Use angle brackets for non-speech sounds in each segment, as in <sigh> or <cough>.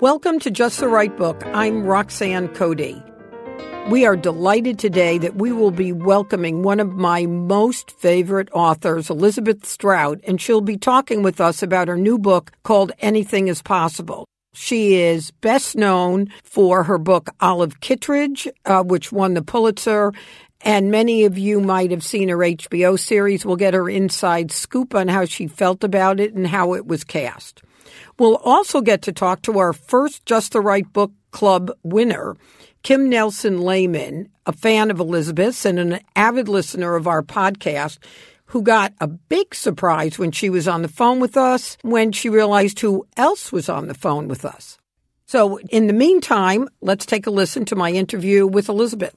Welcome to Just the Right Book. I'm Roxanne Cody. We are delighted today that we will be welcoming one of my most favorite authors, Elizabeth Strout, and she'll be talking with us about her new book called Anything is Possible. She is best known for her book Olive Kitteridge, uh, which won the Pulitzer, and many of you might have seen her HBO series. We'll get her inside scoop on how she felt about it and how it was cast. We'll also get to talk to our first Just the Right Book Club winner, Kim Nelson Layman, a fan of Elizabeth's and an avid listener of our podcast, who got a big surprise when she was on the phone with us when she realized who else was on the phone with us. So, in the meantime, let's take a listen to my interview with Elizabeth.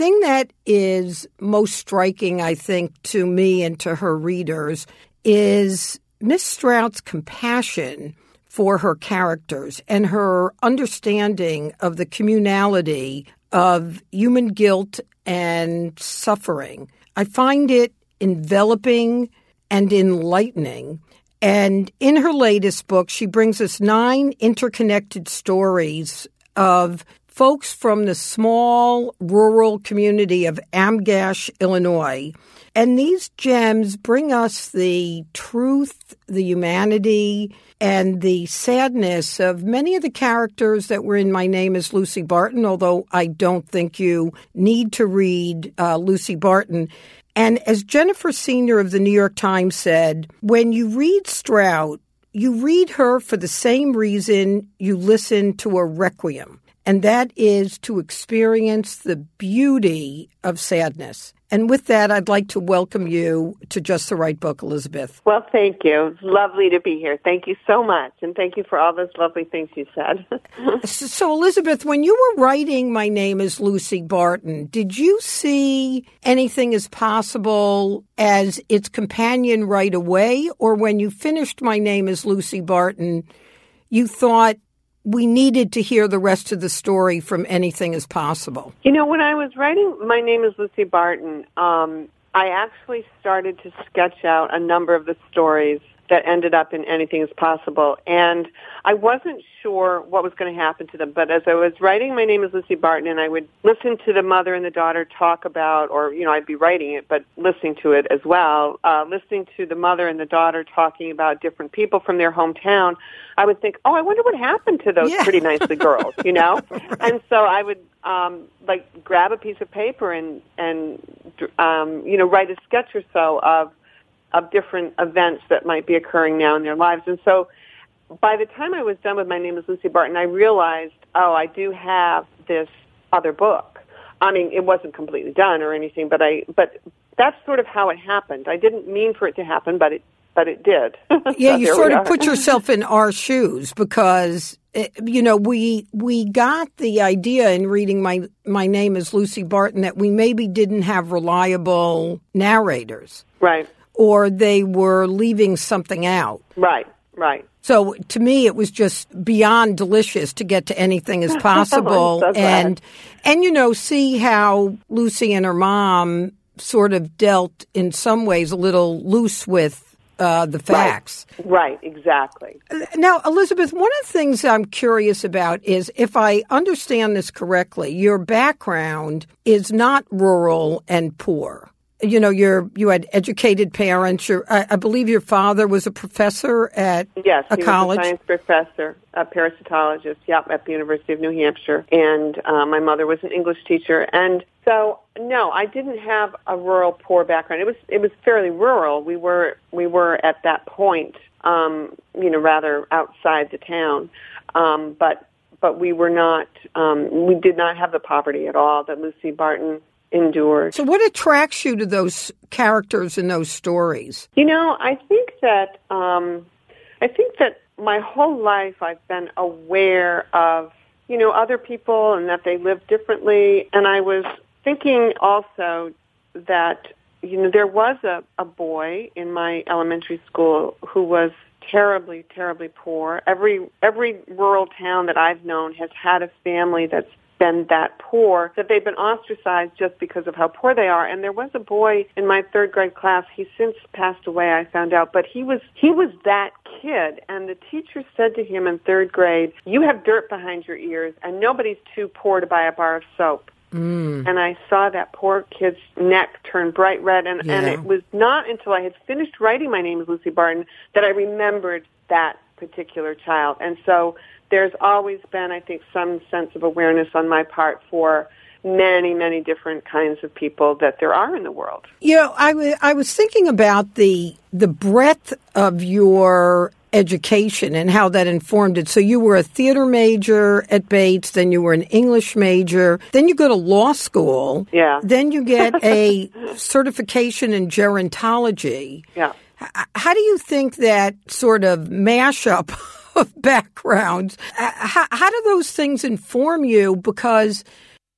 thing that is most striking, I think, to me and to her readers is Miss Strout's compassion for her characters and her understanding of the communality of human guilt and suffering. I find it enveloping and enlightening. And in her latest book, she brings us nine interconnected stories of folks from the small rural community of Amgash, Illinois. And these gems bring us the truth, the humanity, and the sadness of many of the characters that were in My Name is Lucy Barton, although I don't think you need to read uh, Lucy Barton. And as Jennifer Senior of the New York Times said, when you read Strout, you read her for the same reason you listen to a requiem and that is to experience the beauty of sadness. And with that, I'd like to welcome you to Just the Right Book, Elizabeth. Well, thank you. It's lovely to be here. Thank you so much. And thank you for all those lovely things you said. <laughs> so, Elizabeth, when you were writing My Name is Lucy Barton, did you see anything as possible as its companion right away? Or when you finished My Name is Lucy Barton, you thought, we needed to hear the rest of the story from anything as possible. You know, when I was writing My Name is Lucy Barton, um, I actually started to sketch out a number of the stories that ended up in Anything is Possible. And I wasn't sure what was going to happen to them, but as I was writing My Name is Lucy Barton and I would listen to the mother and the daughter talk about, or, you know, I'd be writing it, but listening to it as well, uh, listening to the mother and the daughter talking about different people from their hometown, I would think, oh, I wonder what happened to those yeah. pretty nicely girls, you know? <laughs> right. And so I would, um, like grab a piece of paper and, and, um, you know, write a sketch or so of of different events that might be occurring now in their lives. And so by the time I was done with My Name is Lucy Barton, I realized, oh, I do have this other book. I mean, it wasn't completely done or anything, but I, but that's sort of how it happened. I didn't mean for it to happen, but it, but it did. <laughs> yeah, so you sort of put <laughs> yourself in our shoes because eh, you know we we got the idea in reading my my name is Lucy Barton that we maybe didn't have reliable narrators. Right or they were leaving something out. Right, right. So to me, it was just beyond delicious to get to anything as <laughs> possible, so and and you know see how Lucy and her mom sort of dealt in some ways a little loose with uh, the facts. Right. right, exactly. Now, Elizabeth, one of the things I'm curious about is if I understand this correctly, your background is not rural and poor you know, you're you had educated parents. Your, I, I, believe your father was a professor at yes, a he college. Was a science professor, a parasitologist. Yep, at the University of New Hampshire, and uh, my mother was an English teacher. And so, no, I didn't have a rural poor background. It was it was fairly rural. We were we were at that point, um, you know, rather outside the town, um, but but we were not. Um, we did not have the poverty at all that Lucy Barton endured. So, what attracts you to those characters in those stories? You know, I think that um, I think that my whole life I've been aware of you know other people and that they live differently, and I was thinking also that you know there was a, a boy in my elementary school who was terribly terribly poor every every rural town that i've known has had a family that's been that poor that they've been ostracized just because of how poor they are. And there was a boy in my third grade class. He's since passed away. I found out, but he was he was that kid, and the teacher said to him in third grade, "You have dirt behind your ears, and nobody's too poor to buy a bar of soap." Mm. And I saw that poor kid's neck turn bright red, and, Yeah. and it was not until I had finished writing My Name is Lucy Barton that I remembered that particular child. And so there's always been, I think, some sense of awareness on my part for many, many different kinds of people that there are in the world. You know, I I was thinking about the the breadth of your education and how that informed it. So you were a theater major at Bates, then you were an English major, then you go to law school. Yeah. Then you get a <laughs> certification in gerontology. Yeah. H- How do you think that sort of mashup of backgrounds, how, how do those things inform you? Because,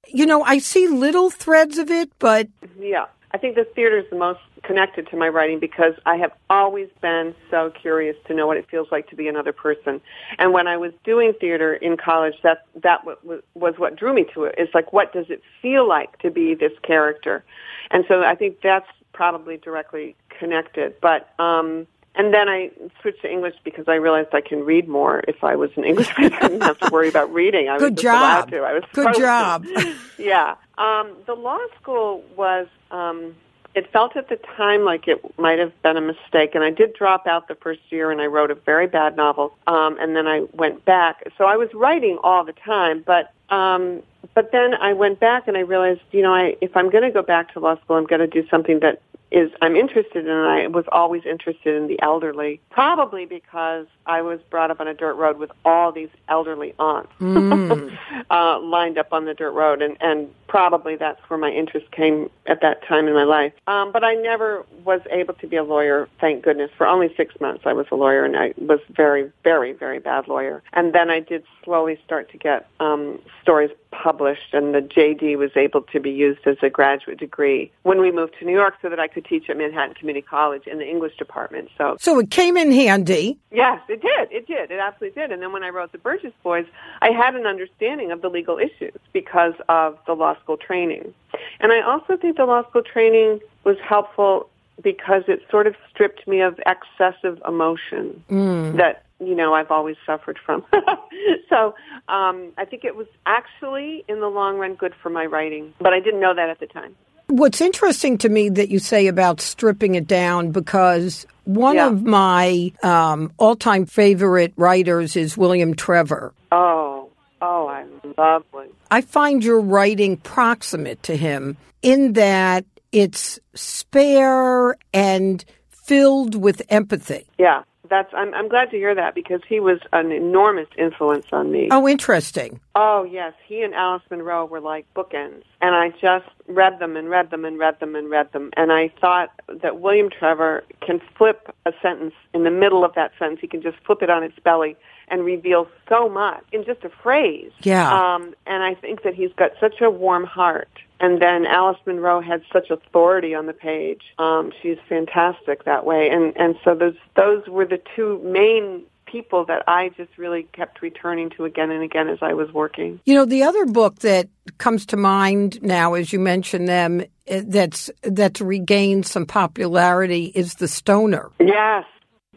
you know, I see little threads of it, but Yeah. I think the theater is the most connected to my writing because I have always been so curious to know what it feels like to be another person. And when I was doing theater in college, that that wa- was what drew me to it. It's like, what does it feel like to be this character? And so I think that's probably directly connected. But um, and then I switched to English because I realized I can read more if I was an English <laughs> major. I didn't have to worry about reading. I Good was allowed job. to. I was Good supposed to. job. <laughs> yeah. Um, the law school was, um, it felt at the time like it might have been a mistake. And I did drop out the first year and I wrote a very bad novel. Um, and then I went back. So I was writing all the time, but, um, but then I went back and I realized, you know, I, if I'm going to go back to law school, I'm going to do something that is I'm interested in. And I was always interested in the elderly, probably because I was brought up on a dirt road with all these elderly aunts <laughs> uh, lined up on the dirt road, and and probably that's where my interest came at that time in my life. Um, but I never was able to be a lawyer. Thank goodness. For only six months, I was a lawyer, and I was very, very, very bad lawyer. And then I did slowly start to get um, stories published, and the JD was able to be used as a graduate degree when we moved to New York, so that I could teach at Manhattan Community College in the English department. So so it came in handy. Yes, it did. It did. It absolutely did. And then when I wrote The Burgess Boys, I had an understanding of the legal issues because of the law school training. And I also think the law school training was helpful because it sort of stripped me of excessive emotion that, you know, I've always suffered from. <laughs> so um, I think it was actually, in the long run, good for my writing. But I didn't know that at the time. What's interesting to me that you say about stripping it down because one Yeah. of my um, all time favorite writers is William Trevor. Oh, oh, I love William. I find your writing proximate to him in that it's spare and filled with empathy. Yeah, that's. I'm, I'm glad to hear that because he was an enormous influence on me. Oh, interesting. Oh yes, he and Alice Munro were like bookends, and I just read them and read them and read them and read them, and I thought that William Trevor can flip a sentence in the middle of that sentence. He can just flip it on its belly and reveal so much in just a phrase. Yeah. Um, and I think that he's got such a warm heart. And then Alice Munro had such authority on the page. Um, she's fantastic that way. And and so those those were the two main people that I just really kept returning to again and again as I was working. You know, the other book that comes to mind now, as you mention them, eh, that's that's regained some popularity is The Stoner. Yes.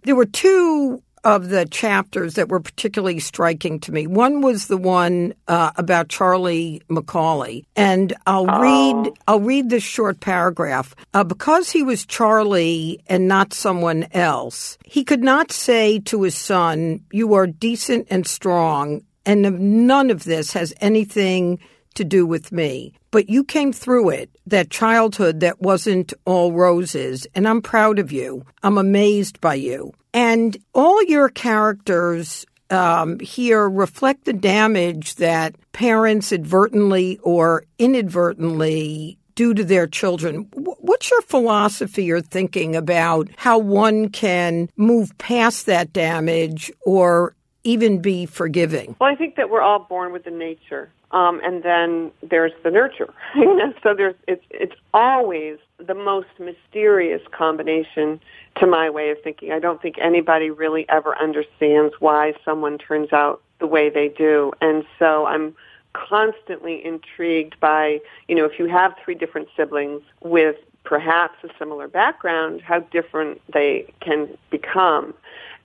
There were two of the chapters that were particularly striking to me. One was the one uh, about Charlie Macaulay, and I'll read I'll read this short paragraph. Uh, because he was Charlie and not someone else, he could not say to his son, "You are decent and strong, and none of this has anything." To do with me. But you came through it, that childhood that wasn't all roses, and I'm proud of you. I'm amazed by you. And all your characters um, here reflect the damage that parents advertently or inadvertently do to their children. What's your philosophy or thinking about how one can move past that damage or even be forgiving? Well, I think that we're all born with the nature, um, and then there's the nurture. <laughs> You know, so there's it's it's always the most mysterious combination to my way of thinking. I don't think anybody really ever understands why someone turns out the way they do, and so I'm constantly intrigued by you know if you have three different siblings with perhaps a similar background, how different they can become.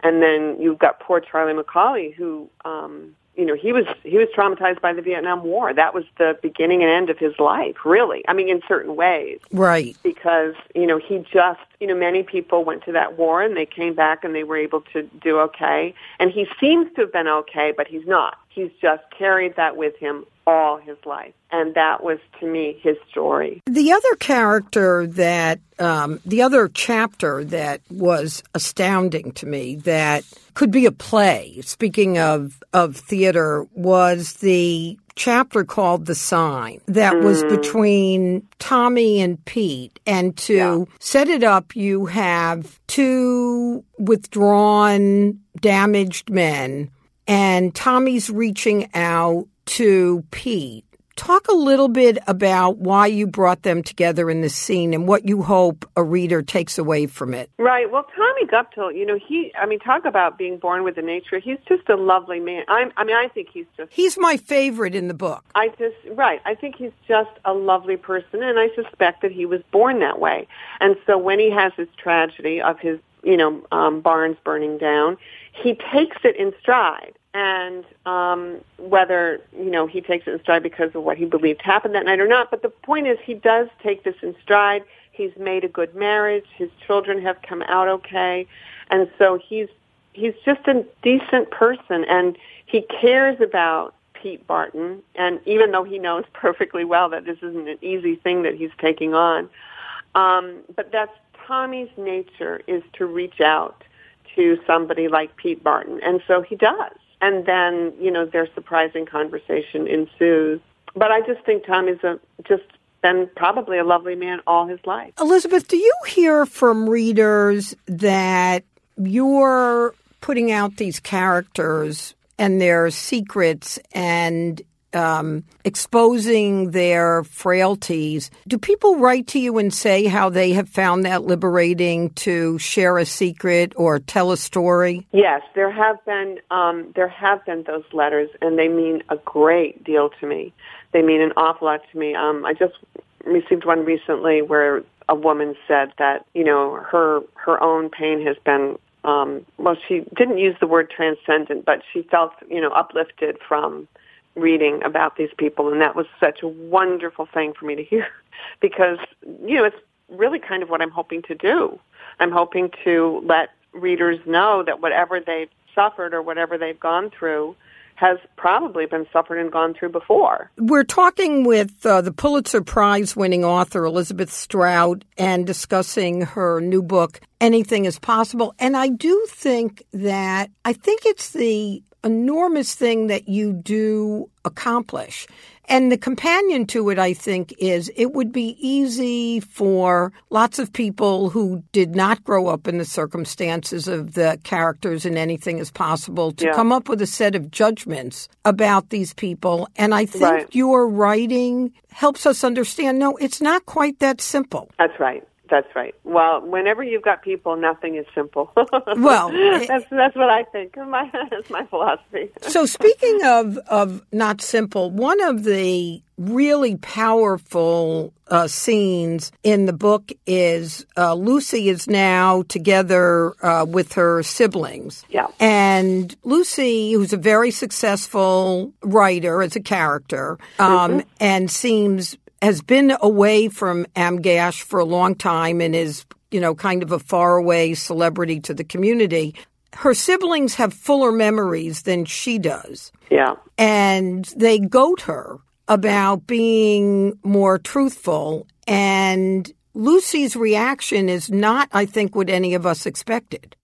And then you've got poor Charlie Macaulay, who, um, you know, he was he was traumatized by the Vietnam War. That was the beginning and end of his life, really. I mean, in certain ways, right? Because you know, he just, you know, many people went to that war and they came back and they were able to do okay. And he seems to have been okay, but he's not. He's just carried that with him all his life. And that was, to me, his story. The other character that, um, the other chapter that was astounding to me that could be a play, speaking of, of theater, was the chapter called The Sign that mm. was between Tommy and Pete. And to yeah. set it up, you have two withdrawn, damaged men, and Tommy's reaching out to Pete. Talk a little bit about why you brought them together in this scene and what you hope a reader takes away from it. Right. Well, Tommy Guptill, you know, he, I mean, talk about being born with the nature. He's just a lovely man. I'm, I mean, I think he's just. He's my favorite in the book. I just, right. I think he's just a lovely person, and I suspect that he was born that way. And so when he has his tragedy of his, you know, um, barns burning down, he takes it in stride and um, whether you know he takes it in stride because of what he believed happened that night or not. But the point is, he does take this in stride. He's made a good marriage. His children have come out okay, and so he's he's just a decent person, and he cares about Pete Barton. And even though he knows <laughs> perfectly well that this isn't an easy thing that he's taking on, um, but that's Tommy's nature is to reach out to somebody like Pete Barton, and so he does and then you know their surprising conversation ensues. But I just think Tom is a just been probably a lovely man all his life. Elizabeth, do you hear from readers that you're putting out these characters and their secrets and um, exposing their frailties. Do people write to you and say how they have found that liberating to share a secret or tell a story? Yes, there have been um, there have been those letters, and they mean a great deal to me. They mean an awful lot to me. Um, I just received one recently where a woman said that you know her her own pain has been um, well, she didn't use the word transcendent, but she felt you know uplifted from reading about these people, and that was such a wonderful thing for me to hear <laughs> because, you know, it's really kind of what I'm hoping to do. I'm hoping to let readers know that whatever they've suffered or whatever they've gone through has probably been suffered and gone through before. We're talking with uh, the Pulitzer Prize winning author Elizabeth Strout and discussing her new book, Anything is Possible. And I do think that I think it's the enormous thing that you do accomplish. And the companion to it, I think, is it would be easy for lots of people who did not grow up in the circumstances of the characters in anything is possible to yeah. come up with a set of judgments about these people. And I think right. your writing helps us understand no, it's not quite that simple. That's right. That's right. Well, whenever you've got people, nothing is simple. <laughs> well, that's that's what I think. <laughs> My that's my philosophy. so, speaking of of not simple, one of the really powerful uh, scenes in the book is uh, Lucy is now together uh, with her siblings. Yeah. And Lucy, who's a very successful writer as a character, um, mm-hmm. and seems has been away from Amgash for a long time and is, you know, kind of a faraway celebrity to the community. Her siblings have fuller memories than she does. Yeah. And they goad her about being more truthful. And Lucy's reaction is not, I think, what any of us expected.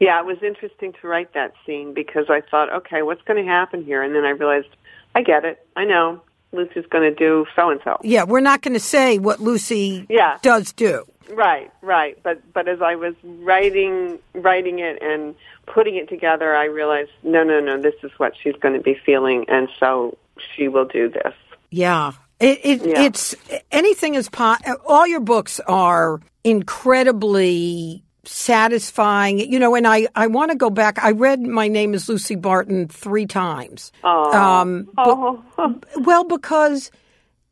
Yeah, it was interesting to write that scene because I thought, okay, what's going to happen here? And then I realized, I get it. I know. Lucy's going to do so and so. Yeah, we're not going to say what Lucy yeah. does do. Right, right. But but as I was writing writing it and putting it together, I realized no, no, no. This is what she's going to be feeling, and so she will do this. Yeah. It, it yeah. it's anything is po- all your books are incredibly satisfying. You know, and I, I want to go back. I read My Name is Lucy Barton three times. Oh. Um, oh. <laughs> well, because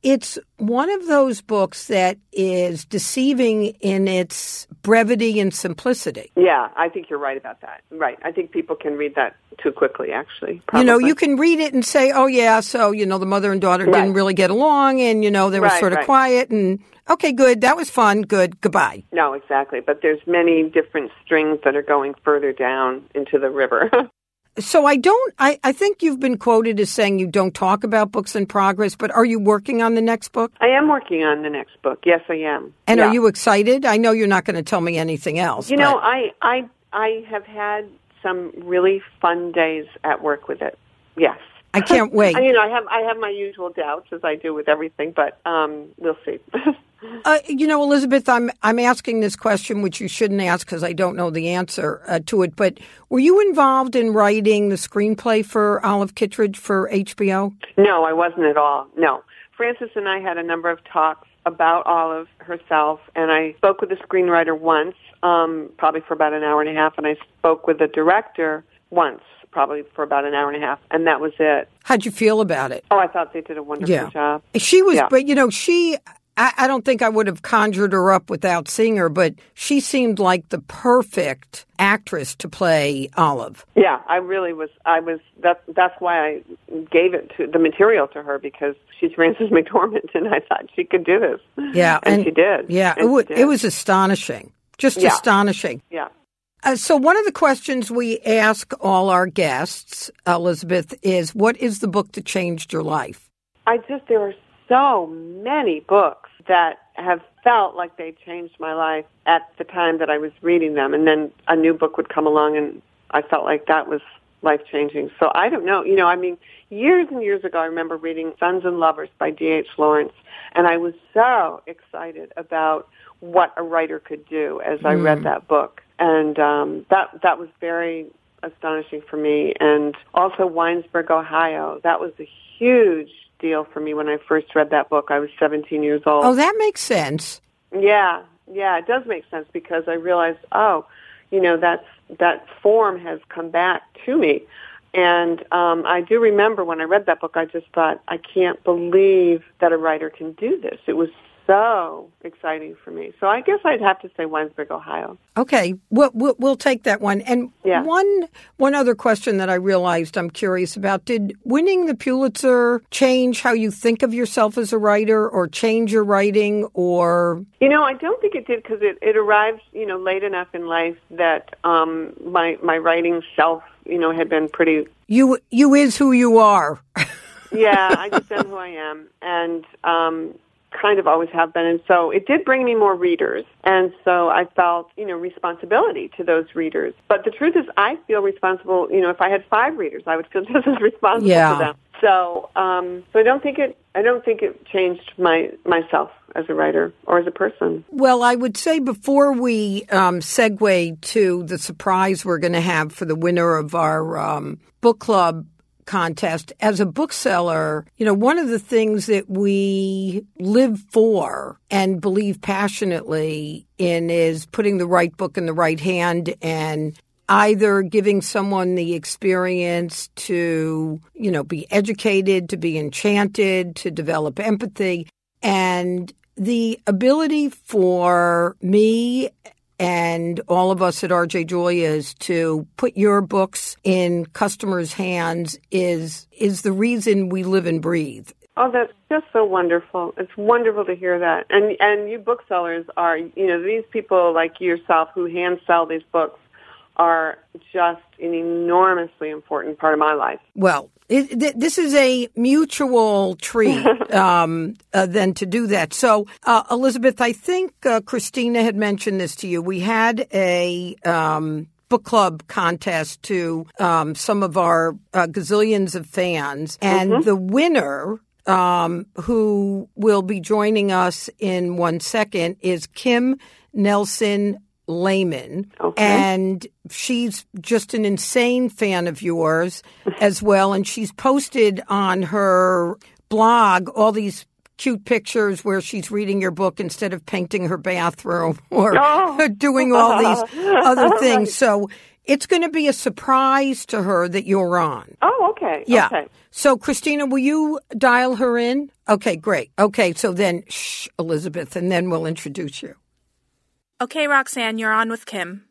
it's one of those books that is deceiving in its brevity and simplicity. Yeah, I think you're right about that. Right. I think people can read that too quickly, actually. Probably. You know, you can read it and say, oh, yeah, so, you know, the mother and daughter Right. didn't really get along and, you know, they were Right, sort of right. quiet and, okay, good, that was fun, good, goodbye. No, exactly. But there's many different strings that are going further down into the river. <laughs> So I don't, I, I think you've been quoted as saying you don't talk about books in progress, but are you working on the next book? I am working on the next book. Yes, I am. And Yeah. are you excited? I know you're not going to tell me anything else. You know, I I I have had some really fun days at work with it. Yes. I can't <laughs> wait. You know, I have I have my usual doubts as I do with everything, but um, we'll see. <laughs> Uh, you know, Elizabeth, I'm I'm asking this question, which you shouldn't ask because I don't know the answer uh, to it. But were you involved in writing the screenplay for Olive Kitteridge for HBO? no, I wasn't at all. No, Frances and I had a number of talks about Olive herself, and I spoke with the screenwriter once, um, probably for about an hour and a half, and I spoke with the director once, probably for about an hour and a half, and that was it. How'd you feel about it? Oh, I thought they did a wonderful Yeah. job. She was, Yeah. but you know, she. I, I don't think I would have conjured her up without seeing her, but she seemed like the perfect actress to play Olive. Yeah, I really was. I was. That that's why I gave it to the material to her because she's Frances <laughs> McDormand, and I thought she could do this. Yeah, and, she did. Yeah, And it, wa- she did. it was astonishing, just Yeah. astonishing. Yeah. Uh, so, one of the questions we ask all our guests, Elizabeth, is what is the book that changed your life? I just there are so many books that have felt like they changed my life at the time that I was reading them, and then a new book would come along, and I felt like that was life changing. So I don't know. You know, I mean, years and years ago, I remember reading Sons and Lovers by D.H. Lawrence, and I was so excited about what a writer could do as I read that book, and um, that that was very astonishing for me. And also Winesburg, Ohio, that was a huge deal for me when I first read that book. I was 17 years old. Oh, that makes sense. Yeah, yeah, it does make sense because I realized, oh, you know, that's that form has come back to me. And um, I do remember when I read that book, I just thought, I can't believe that a writer can do this. It was so exciting for me. So I guess I'd have to say Winesburg, Ohio. Okay, we'll, we'll, we'll take that one. And Yeah. one one other question that I realized I'm curious about: Did winning the Pulitzer change how you think of yourself as a writer, or change your writing, or You know, I don't think it did because it, it arrived, you know, late enough in life that um, my my writing self, you know, had been pretty you you is who you are? <laughs> yeah, I just am who I am, and um, kind of always have been. And so it did bring me more readers, and so I felt, you know, responsibility to those readers. But the truth is, I feel responsible. You know, if I had five readers, I would feel <laughs> just as responsible Yeah. to them. So, um, so I don't think it. I don't think it changed my myself as a writer or as a person. Well, I would say before we um, segue to the surprise we're going to have for the winner of our um, book club contest, as a bookseller, you know, one of the things that we live for and believe passionately in is putting the right book in the right hand and either giving someone the experience to, you know, be educated, to be enchanted, to develop empathy. And the ability for me and all of us at RJ Julia's to put your books in customers' hands is is the reason we live and breathe. Oh, that's just so wonderful. It's wonderful to hear that. And and you booksellers are, you know, these people like yourself who hand sell these books are just an enormously important part of my life. Well, it, th- this is a mutual treat <laughs> um, uh, then to do that. So, uh, Elizabeth, I think uh, Christina had mentioned this to you. We had a um, book club contest to um, some of our uh, gazillions of fans, and the winner. Um, who will be joining us in one second is Kim Nelson Layman. Okay. And she's just an insane fan of yours <laughs> as well. And she's posted on her blog all these cute pictures where she's reading your book instead of painting her bathroom <laughs> or Oh. <laughs> doing all these other things. So it's going to be a surprise to her that you're on. Oh, okay. Yeah. Okay. So, Christina, will you dial her in? Okay, great. Okay, so then, shh, Elizabeth, and then we'll introduce you. Okay, Roxanne, you're on with Kim.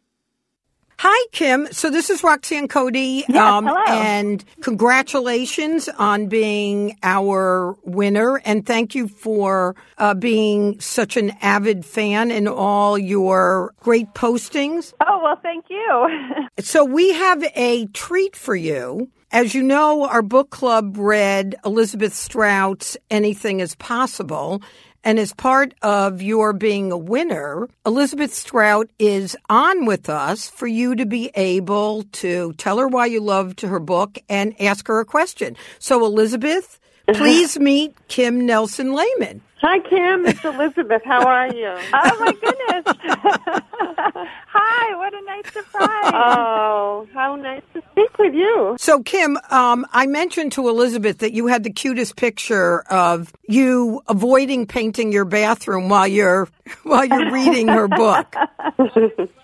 Hi, Kim. So this is Roxanne Cody. Yes, um, hello. And congratulations on being our winner. And thank you for uh, being such an avid fan and all your great postings. Oh, well, thank you. <laughs> So we have a treat for you. As you know, our book club read Elizabeth Strout's Anything is Possible. And as part of your being a winner, Elizabeth Strout is on with us for you to be able to tell her why you loved her book and ask her a question. So, Elizabeth, mm-hmm. please meet Kim Nelson Layman. Hi, Kim. It's Elizabeth. How are you? <laughs> oh, my goodness. <laughs> Hi, what a nice surprise. oh, how nice to speak with you. So, Kim, um, I mentioned to Elizabeth that you had the cutest picture of you avoiding painting your bathroom while you're <laughs> while you're reading her book.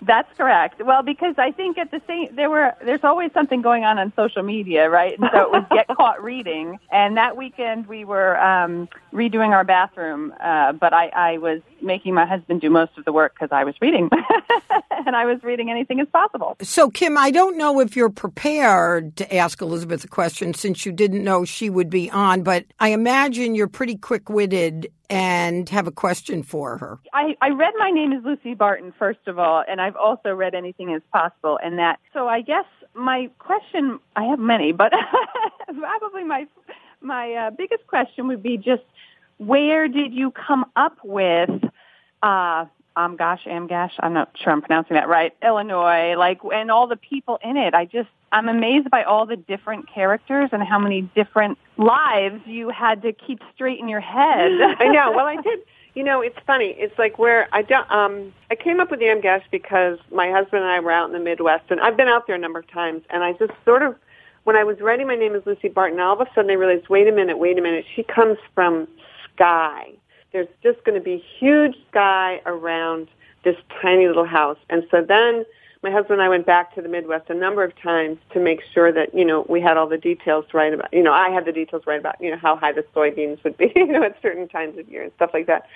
That's correct. Well, because I think at the same there were there's always something going on on social media, right? And so it was get caught reading. And that weekend we were um, redoing our bathroom, uh, but I, I was making my husband do most of the work because I was reading, <laughs> and I was reading anything as possible. So, Kim, I don't know if you're prepared to ask Elizabeth a question since you didn't know she would be on, but I imagine you're pretty quick witted and have a question for her. I, I read My Name is Lucy Barton, first of all, and I've also read Anything is Possible, and that. So I guess my question, I have many, but <laughs> probably my, my uh, biggest question would be just where did you come up with, uh, Amgash, Amgash, I'm not sure I'm pronouncing that right, Illinois, like, and all the people in it. I just, I'm amazed by all the different characters and how many different lives you had to keep straight in your head. <laughs> I know. Well, I <laughs> did. You know, it's funny. It's like where I don't. Um, I came up with the Amgash because my husband and I were out in the Midwest, and I've been out there a number of times, and I just sort of, when I was writing, my name is Lucy Barton. All of a sudden, I realized, wait a minute, wait a minute. She comes from sky. There's just going to be huge sky around this tiny little house, and so then my husband and I went back to the Midwest a number of times to make sure that, you know, we had all the details right about, you know, I had the details right about, you know, how high the soybeans would be, <laughs> you know, at certain times of year and stuff like that.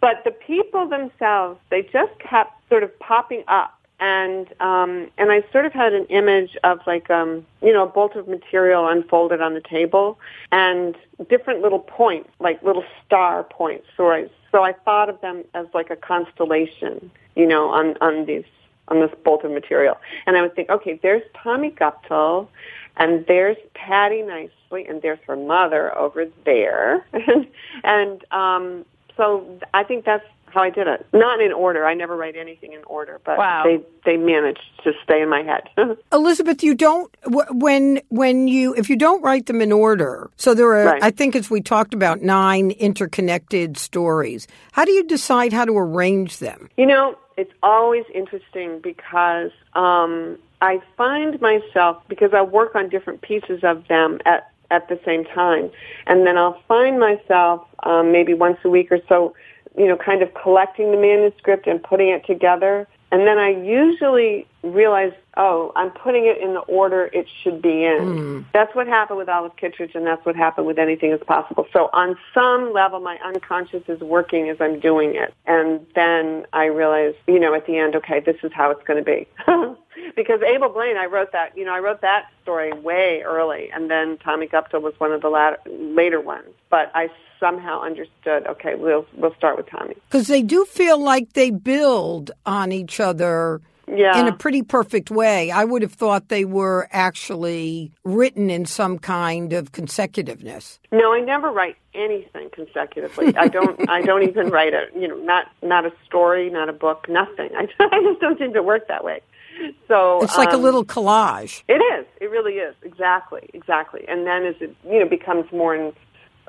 But the people themselves, they just kept sort of popping up. And, um, and I sort of had an image of like, um, you know, a bolt of material unfolded on the table and different little points, like little star points. So I, so I thought of them as like a constellation, you know, on, on these on this bolt of material. And I would think, okay, there's Tommy Guptill, and there's Patty Nicely, and there's her mother over there. <laughs> and um, so I think that's how I did it. Not in order. I never write anything in order, but Wow. they they managed to stay in my head. <laughs> Elizabeth, you don't when when you if you don't write them in order. So there are, Right. I think, as we talked about, nine interconnected stories. How do you decide how to arrange them? You know, it's always interesting because um, I find myself because I work on different pieces of them at at the same time, and then I'll find myself um, maybe once a week or so, you know, kind of collecting the manuscript and putting it together, and then I usually realize, oh, I'm putting it in the order it should be in. Hmm. That's what happened with Olive Kitteridge, and that's what happened with Anything is Possible. So on some level, my unconscious is working as I'm doing it, and then I realize, you know, at the end, okay, this is how it's going to be. <laughs> because Abel Blaine, I wrote that, you know, I wrote that story way early, and then Tommy Guptill was one of the latter, later ones. But I somehow understood, okay, we'll we'll start with Tommy. Because they do feel like they build on each other Yeah. in a pretty perfect way. I would have thought they were actually written in some kind of consecutiveness. No, I never write anything consecutively. I don't. I don't even write a. You know, not not a story, not a book, nothing. I, <laughs> I just don't seem to work that way. <laughs> So It's like a um, little collage. It is. It really is. Exactly. Exactly. And then as it you know becomes more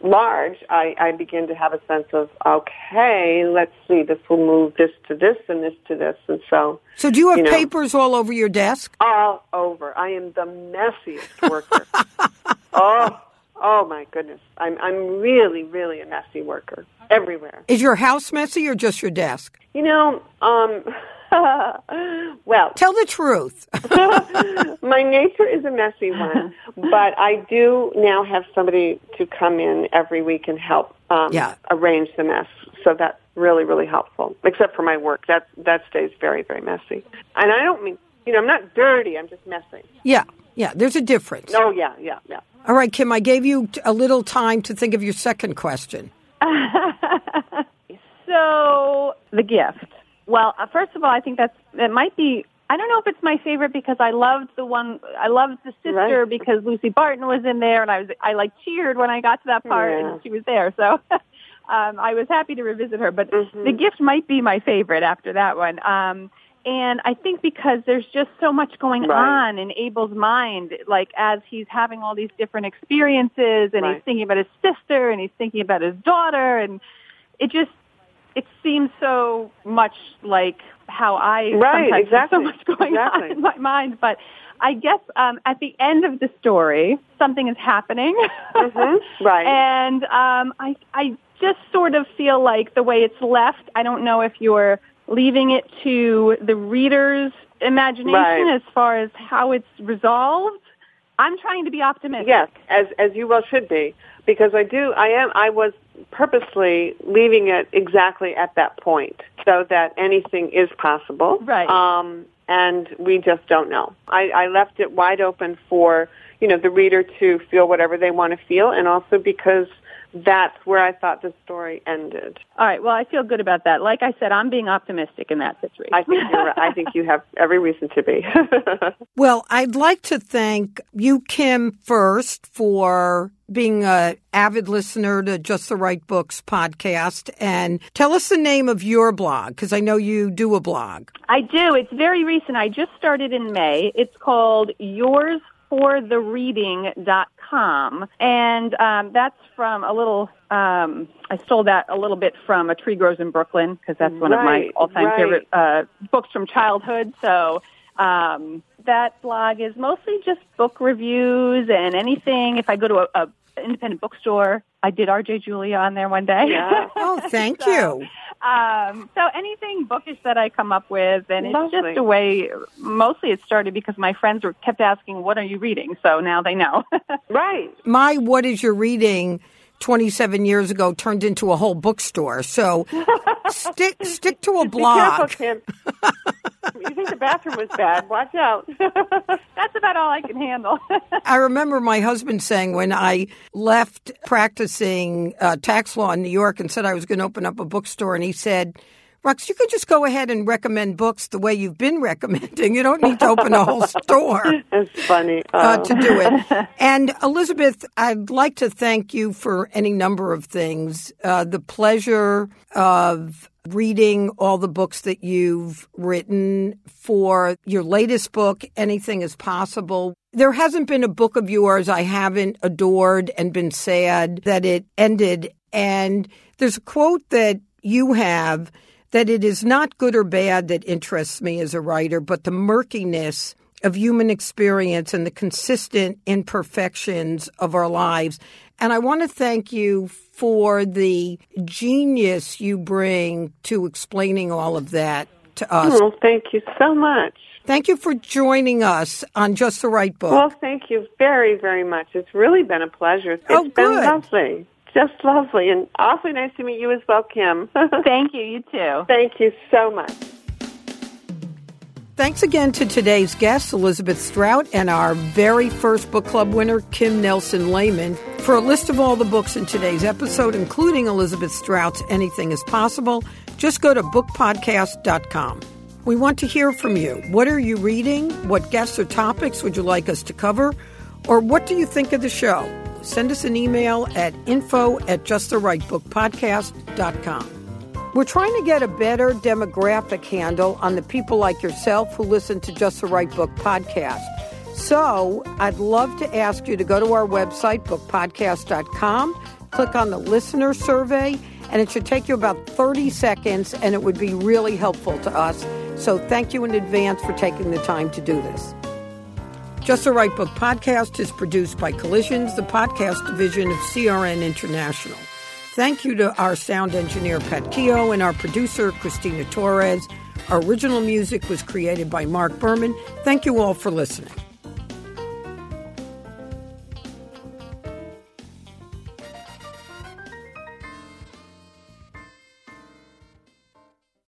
large, I, I begin to have a sense of okay, let's see, this will move this to this and this to this, and so So do you have you know. papers all over your desk? all over. I am the messiest worker. <laughs> oh, oh my goodness. I'm I'm really, really a messy worker everywhere. Is your house messy or just your desk? You know, um, <laughs> well, Tell the truth. my <laughs> <laughs> my nature is a messy one, but I do now have somebody to come in every week and help um, Yeah. arrange the mess. So that's really, really helpful. Except for my work, that that stays very, very messy. And I don't mean, you know, I'm not dirty. I'm just messy. Yeah, yeah, there's a difference. Oh yeah, yeah, yeah. All right, Kim, I gave you a little time to think of your second question. so the gift. Well, uh, first of all, I think that's it might be. I don't know if it's my favorite because I loved the one. I loved the sister Right. because Lucy Barton was in there, and I was I like cheered when I got to that part Yeah. and she was there. So <laughs> um, I was happy to revisit her. But Mhm. the gift might be my favorite after that one. Um, and I think because there's just so much going Right. on in Abel's mind, like as he's having all these different experiences, and Right. he's thinking about his sister, and he's thinking about his daughter, and it just it seems so much like how I Right, sometimes have so much going exactly. on in my mind. But I guess um, at the end of the story, something is happening, Mhm, <laughs> right. and um, I I just sort of feel like the way it's left. I don't know if you're leaving it to the reader's imagination Right. as far as how it's resolved. I'm trying to be optimistic. Yes, as as you well should be, because I do. I am. I was purposely leaving it exactly at that point, so that anything is possible. Right. Um, and we just don't know. I, I left it wide open for you know the reader to feel whatever they want to feel, and also because that's where I thought the story ended. All right. Well, I feel good about that. Like I said, I'm being optimistic in that situation. I think you're. I think you have every reason to be. <laughs> Well, I'd like to thank you, Kim, first for being a avid listener to Just the Right Books podcast. And tell us the name of your blog, because I know you do a blog. I do. It's very recent. I just started in May. It's called yoursforthereading.com. And um, that's from a little, um, I stole that a little bit from A Tree Grows in Brooklyn because that's one of my all time right. favorite uh, books from childhood. So um, that blog is mostly just book reviews and anything. If I go to a, a independent bookstore, I did R.J. Julia on there one day. Yeah. Oh, thank <laughs> So, you. Um, so anything bookish that I come up with, and it's just a way. Mostly, it started because my friends were kept asking, "What are you reading?" So now they know. <laughs> right. My What Is Your Reading 27 years ago turned into a whole bookstore. So <laughs> stick, stick to a Be careful. Kim. <laughs> you think the bathroom was bad? Watch out. <laughs> That's about all I can handle. <laughs> I remember my husband saying when I left practicing uh, tax law in New York and said I was going to open up a bookstore, and he said, Rux, you could just go ahead and recommend books the way you've been <laughs> recommending. You don't need to open a whole store <laughs> It's funny. uh, Oh. to do it. <laughs> And Elizabeth, I'd like to thank you for any number of things. Uh, the pleasure of reading all the books that you've written for your latest book, Anything is Possible. There hasn't been a book of yours I haven't adored and been sad that it ended. And there's a quote that you have that it is not good or bad that interests me as a writer, but the murkiness of human experience and the consistent imperfections of our lives. And I want to thank you for the genius you bring to explaining all of that to us. Well, thank you so much. Thank you for joining us on Just the Right Book. Well, thank you very, very much. It's really been a pleasure. It's Oh, been good. lovely. Just lovely. And awfully nice to meet you as well, Kim. <laughs> Thank you. You too. thank you so much. Thanks again to today's guest, Elizabeth Strout, and our very first book club winner, Kim Nelson Layman. For a list of all the books in today's episode, including Elizabeth Strout's Anything is Possible, just go to bookpodcast.com. We want to hear from you. What are you reading? What guests or topics would you like us to cover? Or what do you think of the show? Send us an email at info at justtherightbookpodcast.com. We're trying to get a better demographic handle on the people like yourself who listen to Just the Right Book podcast. So I'd love to ask you to go to our website, bookpodcast.com, click on the listener survey, and it should take you about 30 seconds, and it would be really helpful to us. So thank you in advance for taking the time to do this. Just the Right Book podcast is produced by Collisions, the podcast division of CRN International. Thank you to our sound engineer, Pat Keogh, and our producer, Christina Torres. Our original music was created by Mark Berman. Thank you all for listening.